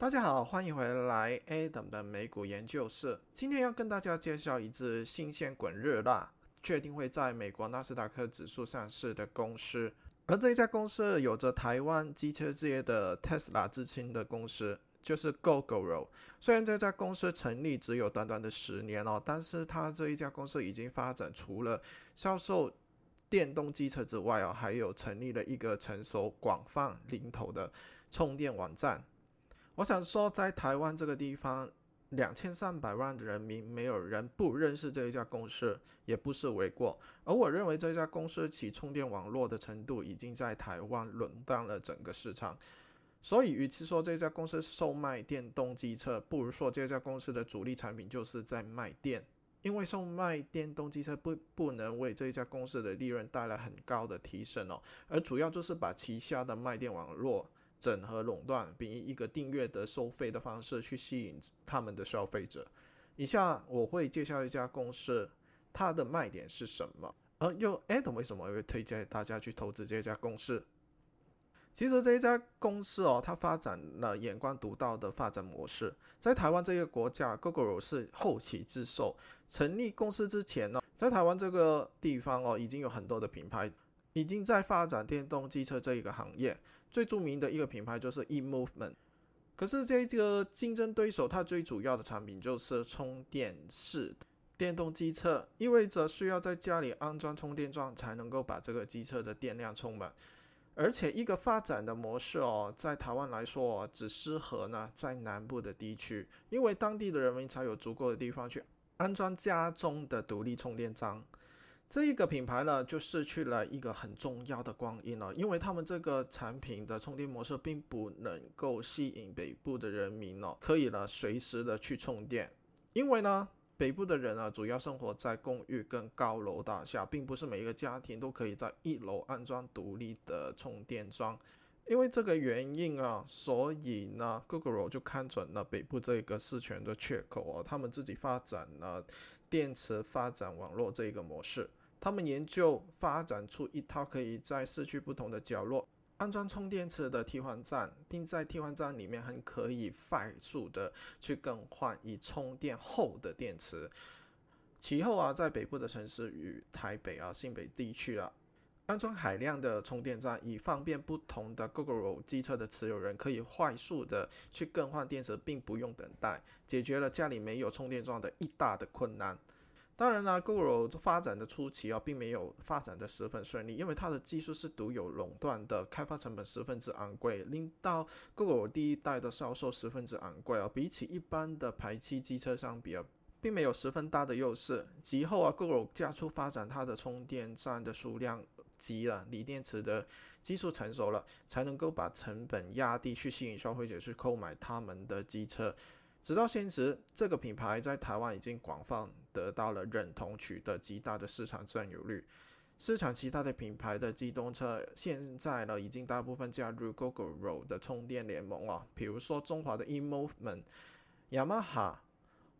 大家好，欢迎回来 Adam 的美股研究室。今天要跟大家介绍一只新鲜滚热辣，确定会在美国纳斯达克指数上市的公司。而这一家公司有着台湾机车之业的 Tesla 之称的公司，就是 Gogoro。虽然这家公司成立只有短短的十年哦，但是它这一家公司已经发展除了销售电动机车之外哦，还有成立了一个成熟、广泛、领头的充电网站。我想说，在台湾这个地方，两千三百万的人民，没有人不认识这一家公司，也不是为过。而我认为，这家公司其充电网络的程度，已经在台湾垄断了整个市场。所以，与其说这家公司售卖电动机车，不如说这家公司的主力产品就是在卖电。因为售卖电动机车不不能为这一家公司的利润带来很高的提升哦，而主要就是把旗下的卖电网络。整合垄断，并以一个订阅的收费的方式去吸引他们的消费者。以下我会介绍一家公司，它的卖点是什么？而又 Adam 为什么会推荐大家去投资这家公司？其实这一家公司哦，它发展了眼光独到的发展模式。在台湾这个国家，GoGo 是后起之秀。成立公司之前呢，在台湾这个地方哦，已经有很多的品牌。已经在发展电动机车这一个行业，最著名的一个品牌就是 eMovement。可是这个竞争对手，它最主要的产品就是充电式电动机车，意味着需要在家里安装充电桩才能够把这个机车的电量充满。而且一个发展的模式哦，在台湾来说，只适合呢在南部的地区，因为当地的人民才有足够的地方去安装家中的独立充电桩。这一个品牌呢，就失去了一个很重要的光阴了，因为他们这个产品的充电模式并不能够吸引北部的人民哦，可以呢随时的去充电，因为呢北部的人啊，主要生活在公寓跟高楼大厦，并不是每一个家庭都可以在一楼安装独立的充电桩。因为这个原因啊，所以呢，Google 就看准了北部这个市权的缺口哦，他们自己发展了电池发展网络这一个模式。他们研究发展出一套可以在市区不同的角落安装充电池的替换站，并在替换站里面还可以快速的去更换已充电后的电池。其后啊，在北部的城市与台北啊、新北地区啊，安装海量的充电站，以方便不同的 Google 机车的持有人可以快速的去更换电池，并不用等待，解决了家里没有充电桩的一大的困难。当然啦，Google 发展的初期啊，并没有发展的十分顺利，因为它的技术是独有垄断的，开发成本十分之昂贵，令到 Google 第一代的销售十分之昂贵啊，比起一般的排气机车相比啊，并没有十分大的优势。其后啊，Google 加速发展它的充电站的数量及了锂电池的技术成熟了，才能够把成本压低，去吸引消费者去购买他们的机车。直到现时，这个品牌在台湾已经广泛得到了认同，取得极大的市场占有率。市场其他的品牌的机动车现在呢，已经大部分加入 Gogoro 的充电联盟啊，比如说中华的 eMovement、雅马哈、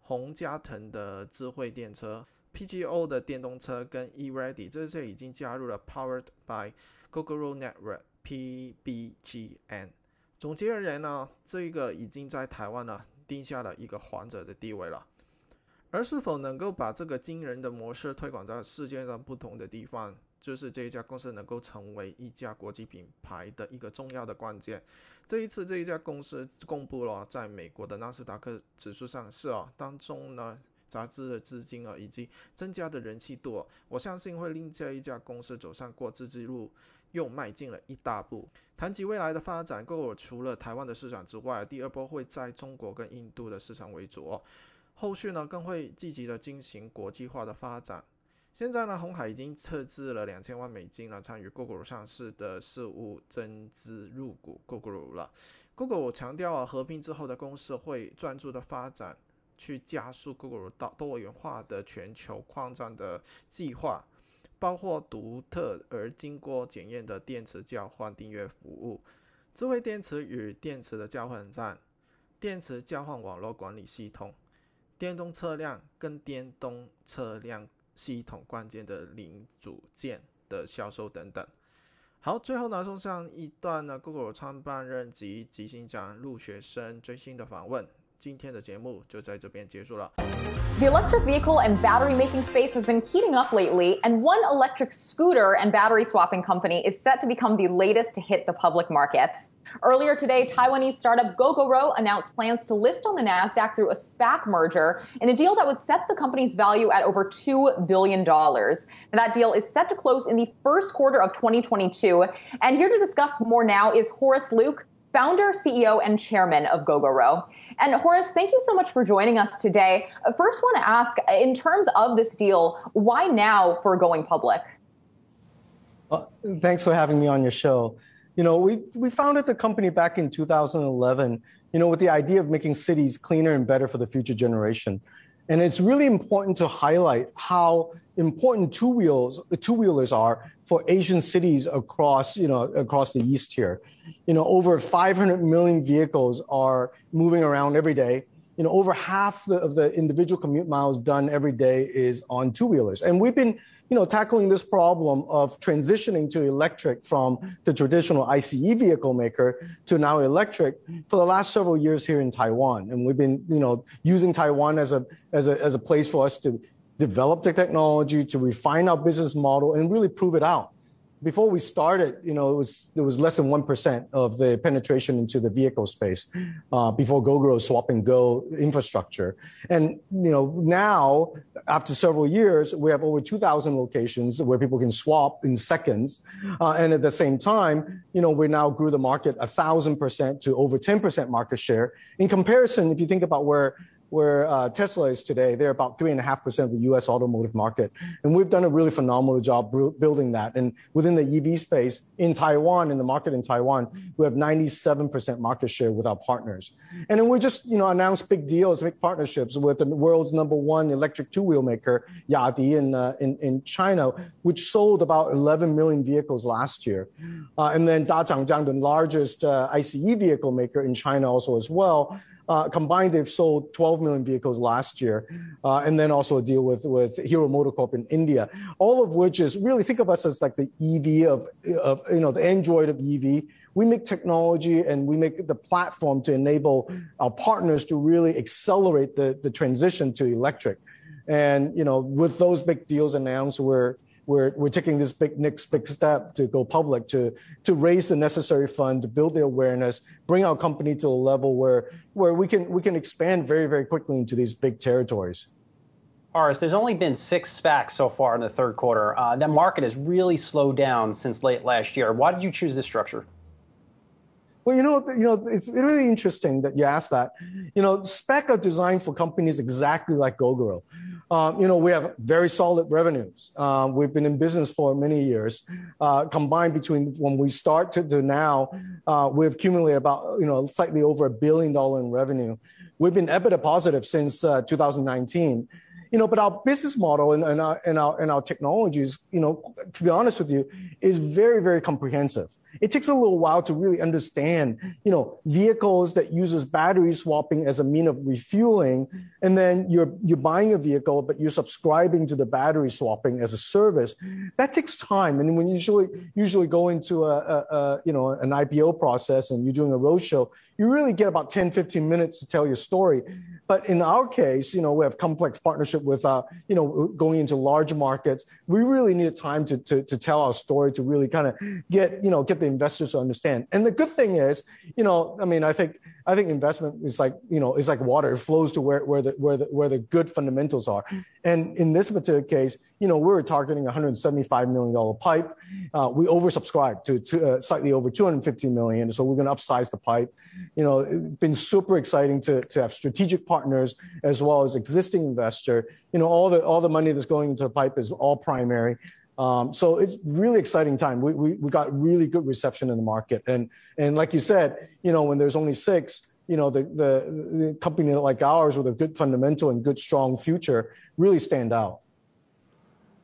红加藤的智慧电车、PGO 的电动车跟 eReady 这些已经加入了 Powered by Gogoro Network PBGN。总结而言呢，这个已经在台湾呢。定下了一个皇者的地位了，而是否能够把这个惊人的模式推广到世界上不同的地方，就是这一家公司能够成为一家国际品牌的一个重要的关键。这一次，这一家公司公布了在美国的纳斯达克指数上市啊，当中呢，杂志的资金啊以及增加的人气度，我相信会令这一家公司走上过之之路。又迈进了一大步。谈及未来的发展，Google 除了台湾的市场之外，第二波会在中国跟印度的市场为主。后续呢，更会积极的进行国际化的发展。现在呢，红海已经撤资了两千万美金了，参与 Google 上市的事务增资入股 Google 了。Google 强调啊，合并之后的公司会专注的发展，去加速 Google 到多元化的全球矿站的计划。包括独特而经过检验的电池交换订阅服务、智慧电池与电池的交换站、电池交换网络管理系统、电动车辆跟电动车辆系统关键的零组件的销售等等。好，最后呢送上一段呢 Google 创办人及执行长陆学生最新的访问。今天的节目就在这边结束了。The electric vehicle and battery making space has been heating up lately, and one electric scooter and battery swapping company is set to become the latest to hit the public markets. Earlier today, Taiwanese startup Gogoro announced plans to list on the NASDAQ through a SPAC merger in a deal that would set the company's value at over $2 billion. And that deal is set to close in the first quarter of 2022. And here to discuss more now is Horace Luke, founder, CEO, and chairman of Gogoro. And Horace, thank you so much for joining us today. First, want to ask, in terms of this deal, why now for going public? Uh, thanks for having me on your show. You know, we, we founded the company back in 2011, you know, with the idea of making cities cleaner and better for the future generation. And it's really important to highlight how important two wheels, two wheelers are for Asian cities across, you know, across the East here. You know, over 500 million vehicles are moving around every day. You know, over half of the individual commute miles done every day is on two wheelers. And we've been, you know, tackling this problem of transitioning to electric from the traditional ICE vehicle maker to now electric for the last several years here in Taiwan. And we've been, you know, using Taiwan as a, as a, as a place for us to develop the technology, to refine our business model, and really prove it out. Before we started, you know, it was there was less than one percent of the penetration into the vehicle space uh, before Gogoro swap and go infrastructure, and you know now after several years we have over 2,000 locations where people can swap in seconds, uh, and at the same time, you know, we now grew the market a thousand percent to over 10 percent market share. In comparison, if you think about where where uh, Tesla is today. They're about three and a half percent of the U.S. automotive market, and we've done a really phenomenal job building that. And within the EV space in Taiwan, in the market in Taiwan, we have 97 percent market share with our partners. And then we just you know announced big deals, big partnerships with the world's number one electric two-wheel maker, Yadea, in uh, in, in China, which sold about 11 million vehicles last year. Uh, and then Da Dachangjiang, the largest uh, ICE vehicle maker in China, also as well. Uh, combined, they've sold 12 million vehicles last year, uh, and then also a deal with with Hero MotoCorp in India. All of which is really think of us as like the EV of of you know the Android of EV. We make technology and we make the platform to enable our partners to really accelerate the the transition to electric. And you know, with those big deals announced, we're we're, we're taking this big next big step to go public to to raise the necessary fund to build the awareness bring our company to a level where where we can we can expand very very quickly into these big territories Horace, there's only been six SPACs so far in the third quarter. Uh, that market has really slowed down since late last year. Why did you choose this structure? Well, you know, you know, it's really interesting that you asked that. You know, SPAC are designed for companies exactly like Gogoro. Um, you know, we have very solid revenues. Um, we've been in business for many years. Uh, combined between when we start to, to now, uh, we've accumulated about, you know, slightly over a billion dollar in revenue. We've been EBITDA positive since uh, 2019 you know, but our business model and, and, our, and, our, and our technologies, you know, to be honest with you, is very, very comprehensive it takes a little while to really understand, you know, vehicles that uses battery swapping as a mean of refueling, and then you're you're buying a vehicle, but you're subscribing to the battery swapping as a service. That takes time, and when you usually usually go into a, a, a you know an IPO process and you're doing a roadshow, you really get about 10, 15 minutes to tell your story. But in our case, you know, we have complex partnership with, uh, you know, going into large markets. We really need time to, to, to tell our story to really kind of get, you know, get the investors to understand. And the good thing is, you know, I mean, I think, I think investment is like, you know, is like water. It flows to where, where the, where the, where the good fundamentals are. And in this particular case, you know, we were targeting $175 million pipe. Uh, we oversubscribed to, to uh, slightly over 250 million. So we're going to upsize the pipe. You know, it's been super exciting to, to have strategic partners as well as existing investor. You know, all the, all the money that's going into the pipe is all primary. Um, so it's really exciting time. We, we, we got really good reception in the market. And, and like you said, you know, when there's only six, you know, the, the, the company like ours with a good fundamental and good, strong future really stand out.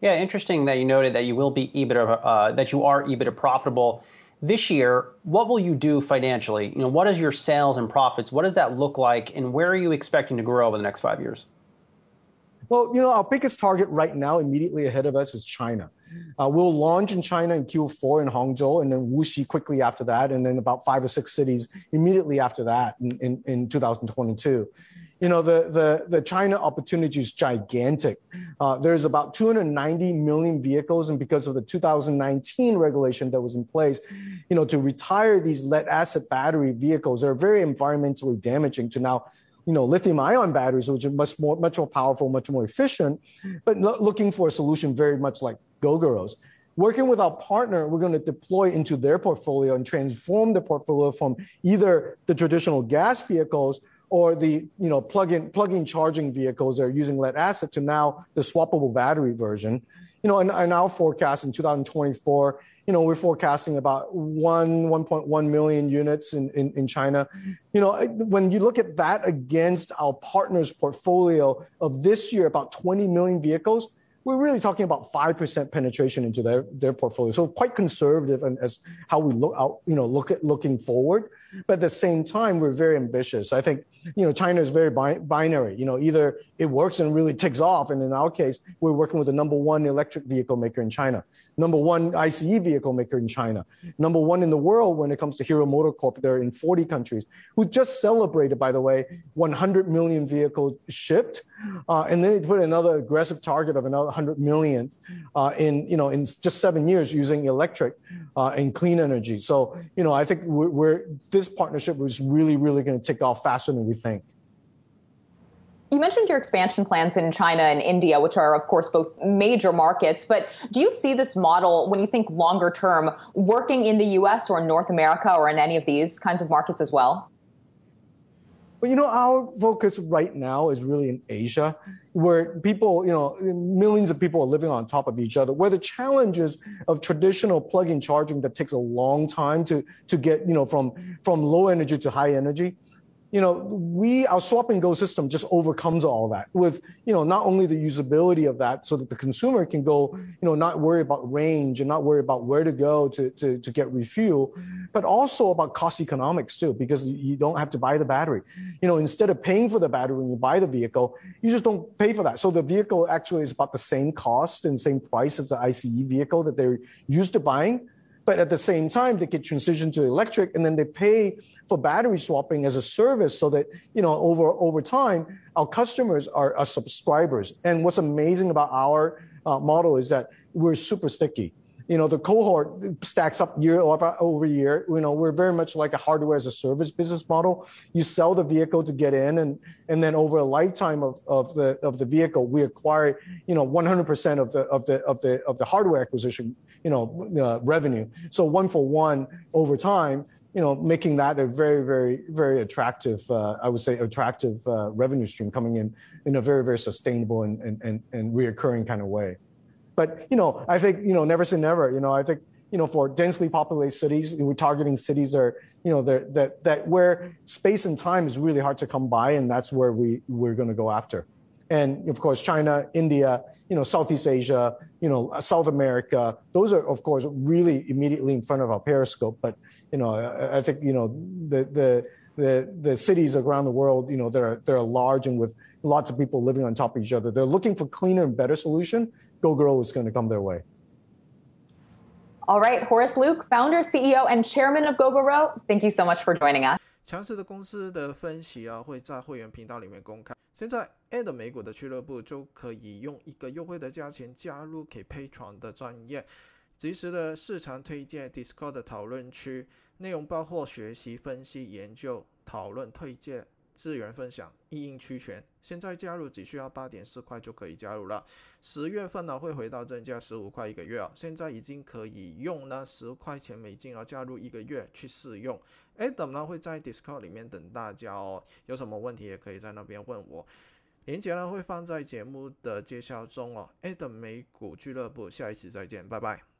Yeah, interesting that you noted that you will be EBITDA, uh, that you are EBITDA profitable this year. What will you do financially? You know, what is your sales and profits? What does that look like, and where are you expecting to grow over the next five years? Well, you know, our biggest target right now, immediately ahead of us, is China. Uh, we'll launch in China in Q4 in Hangzhou, and then Wuxi quickly after that, and then about five or six cities immediately after that in, in, in 2022 you know, the, the, the China opportunity is gigantic. Uh, there's about 290 million vehicles, and because of the 2019 regulation that was in place, you know, to retire these lead acid battery vehicles, they're very environmentally damaging to now you know, lithium ion batteries, which are much more, much more powerful, much more efficient, but lo- looking for a solution very much like Gogoro's. Working with our partner, we're going to deploy into their portfolio and transform the portfolio from either the traditional gas vehicles or the you know plug-in plug-in charging vehicles that are using lead acid to now the swappable battery version. You know, and, and our forecast in 2024 you know, we're forecasting about one, 1.1 million units in, in, in China. You know, when you look at that against our partners' portfolio of this year, about 20 million vehicles, we're really talking about 5% penetration into their, their portfolio. So quite conservative and as how we look out, you know, look at looking forward. But at the same time, we're very ambitious. I think, you know, China is very bi- binary. You know, either it works and really takes off. And in our case, we're working with the number one electric vehicle maker in China number one ICE vehicle maker in China, number one in the world when it comes to Hero MotoCorp. They're in 40 countries, who just celebrated, by the way, 100 million vehicles shipped, uh, and then they put another aggressive target of another 100 million uh, in you know in just seven years using electric uh, and clean energy. So you know I think we're, we're this partnership was really really going to take off faster than we think. You mentioned your expansion plans in China and India, which are, of course, both major markets. But do you see this model, when you think longer term, working in the US or North America or in any of these kinds of markets as well? Well, you know, our focus right now is really in Asia, where people, you know, millions of people are living on top of each other, where the challenges of traditional plug-in charging that takes a long time to, to get, you know, from, from low energy to high energy you know, we, our swap and go system just overcomes all that with, you know, not only the usability of that so that the consumer can go, you know, not worry about range and not worry about where to go to, to, to get refuel, but also about cost economics too, because you don't have to buy the battery. You know, instead of paying for the battery when you buy the vehicle, you just don't pay for that. So the vehicle actually is about the same cost and same price as the ICE vehicle that they're used to buying. But at the same time, they can transition to electric and then they pay for battery swapping as a service so that, you know, over, over time, our customers are, are subscribers. And what's amazing about our uh, model is that we're super sticky. You know, the cohort stacks up year over, over year. You know, we're very much like a hardware as a service business model. You sell the vehicle to get in and, and then over a lifetime of, of the, of the vehicle, we acquire, you know, 100% of the, of the, of the, of the hardware acquisition, you know, uh, revenue. So one for one over time, you know, making that a very, very, very attractive, uh, I would say, attractive uh, revenue stream coming in in a very, very sustainable and, and, and, and reoccurring kind of way. But, you know, I think, you know, never say never. You know, I think, you know, for densely populated cities, we're targeting cities that are, you know, that, that where space and time is really hard to come by, and that's where we, we're going to go after. And of course, China, India, you know, Southeast Asia, you know, South America, those are, of course, really immediately in front of our periscope. But you know, I, I think you know the the the the cities around the world, you know, they're they're large and with lots of people living on top of each other. They're looking for cleaner and better solution. Gogoro is going to come their way. All right, Horace Luke, founder, CEO, and chairman of Gogoro, thank you so much for joining us. 强势的公司的分析啊，会在会员频道里面公开。现在 Ad 美股的俱乐部就可以用一个优惠的价钱加入给 Patron 的专业。及时的市场推荐 Discord 的讨论区，内容包括学习、分析、研究、讨论、推荐、资源分享，一应俱全。现在加入只需要八点四块就可以加入了。十月份呢会回到正价十五块一个月啊，现在已经可以用呢十块钱美金啊加入一个月去试用。Adam 呢会在 Discord 里面等大家哦，有什么问题也可以在那边问我。链接呢会放在节目的介绍中哦。Adam 美股俱乐部，下一次再见，拜拜。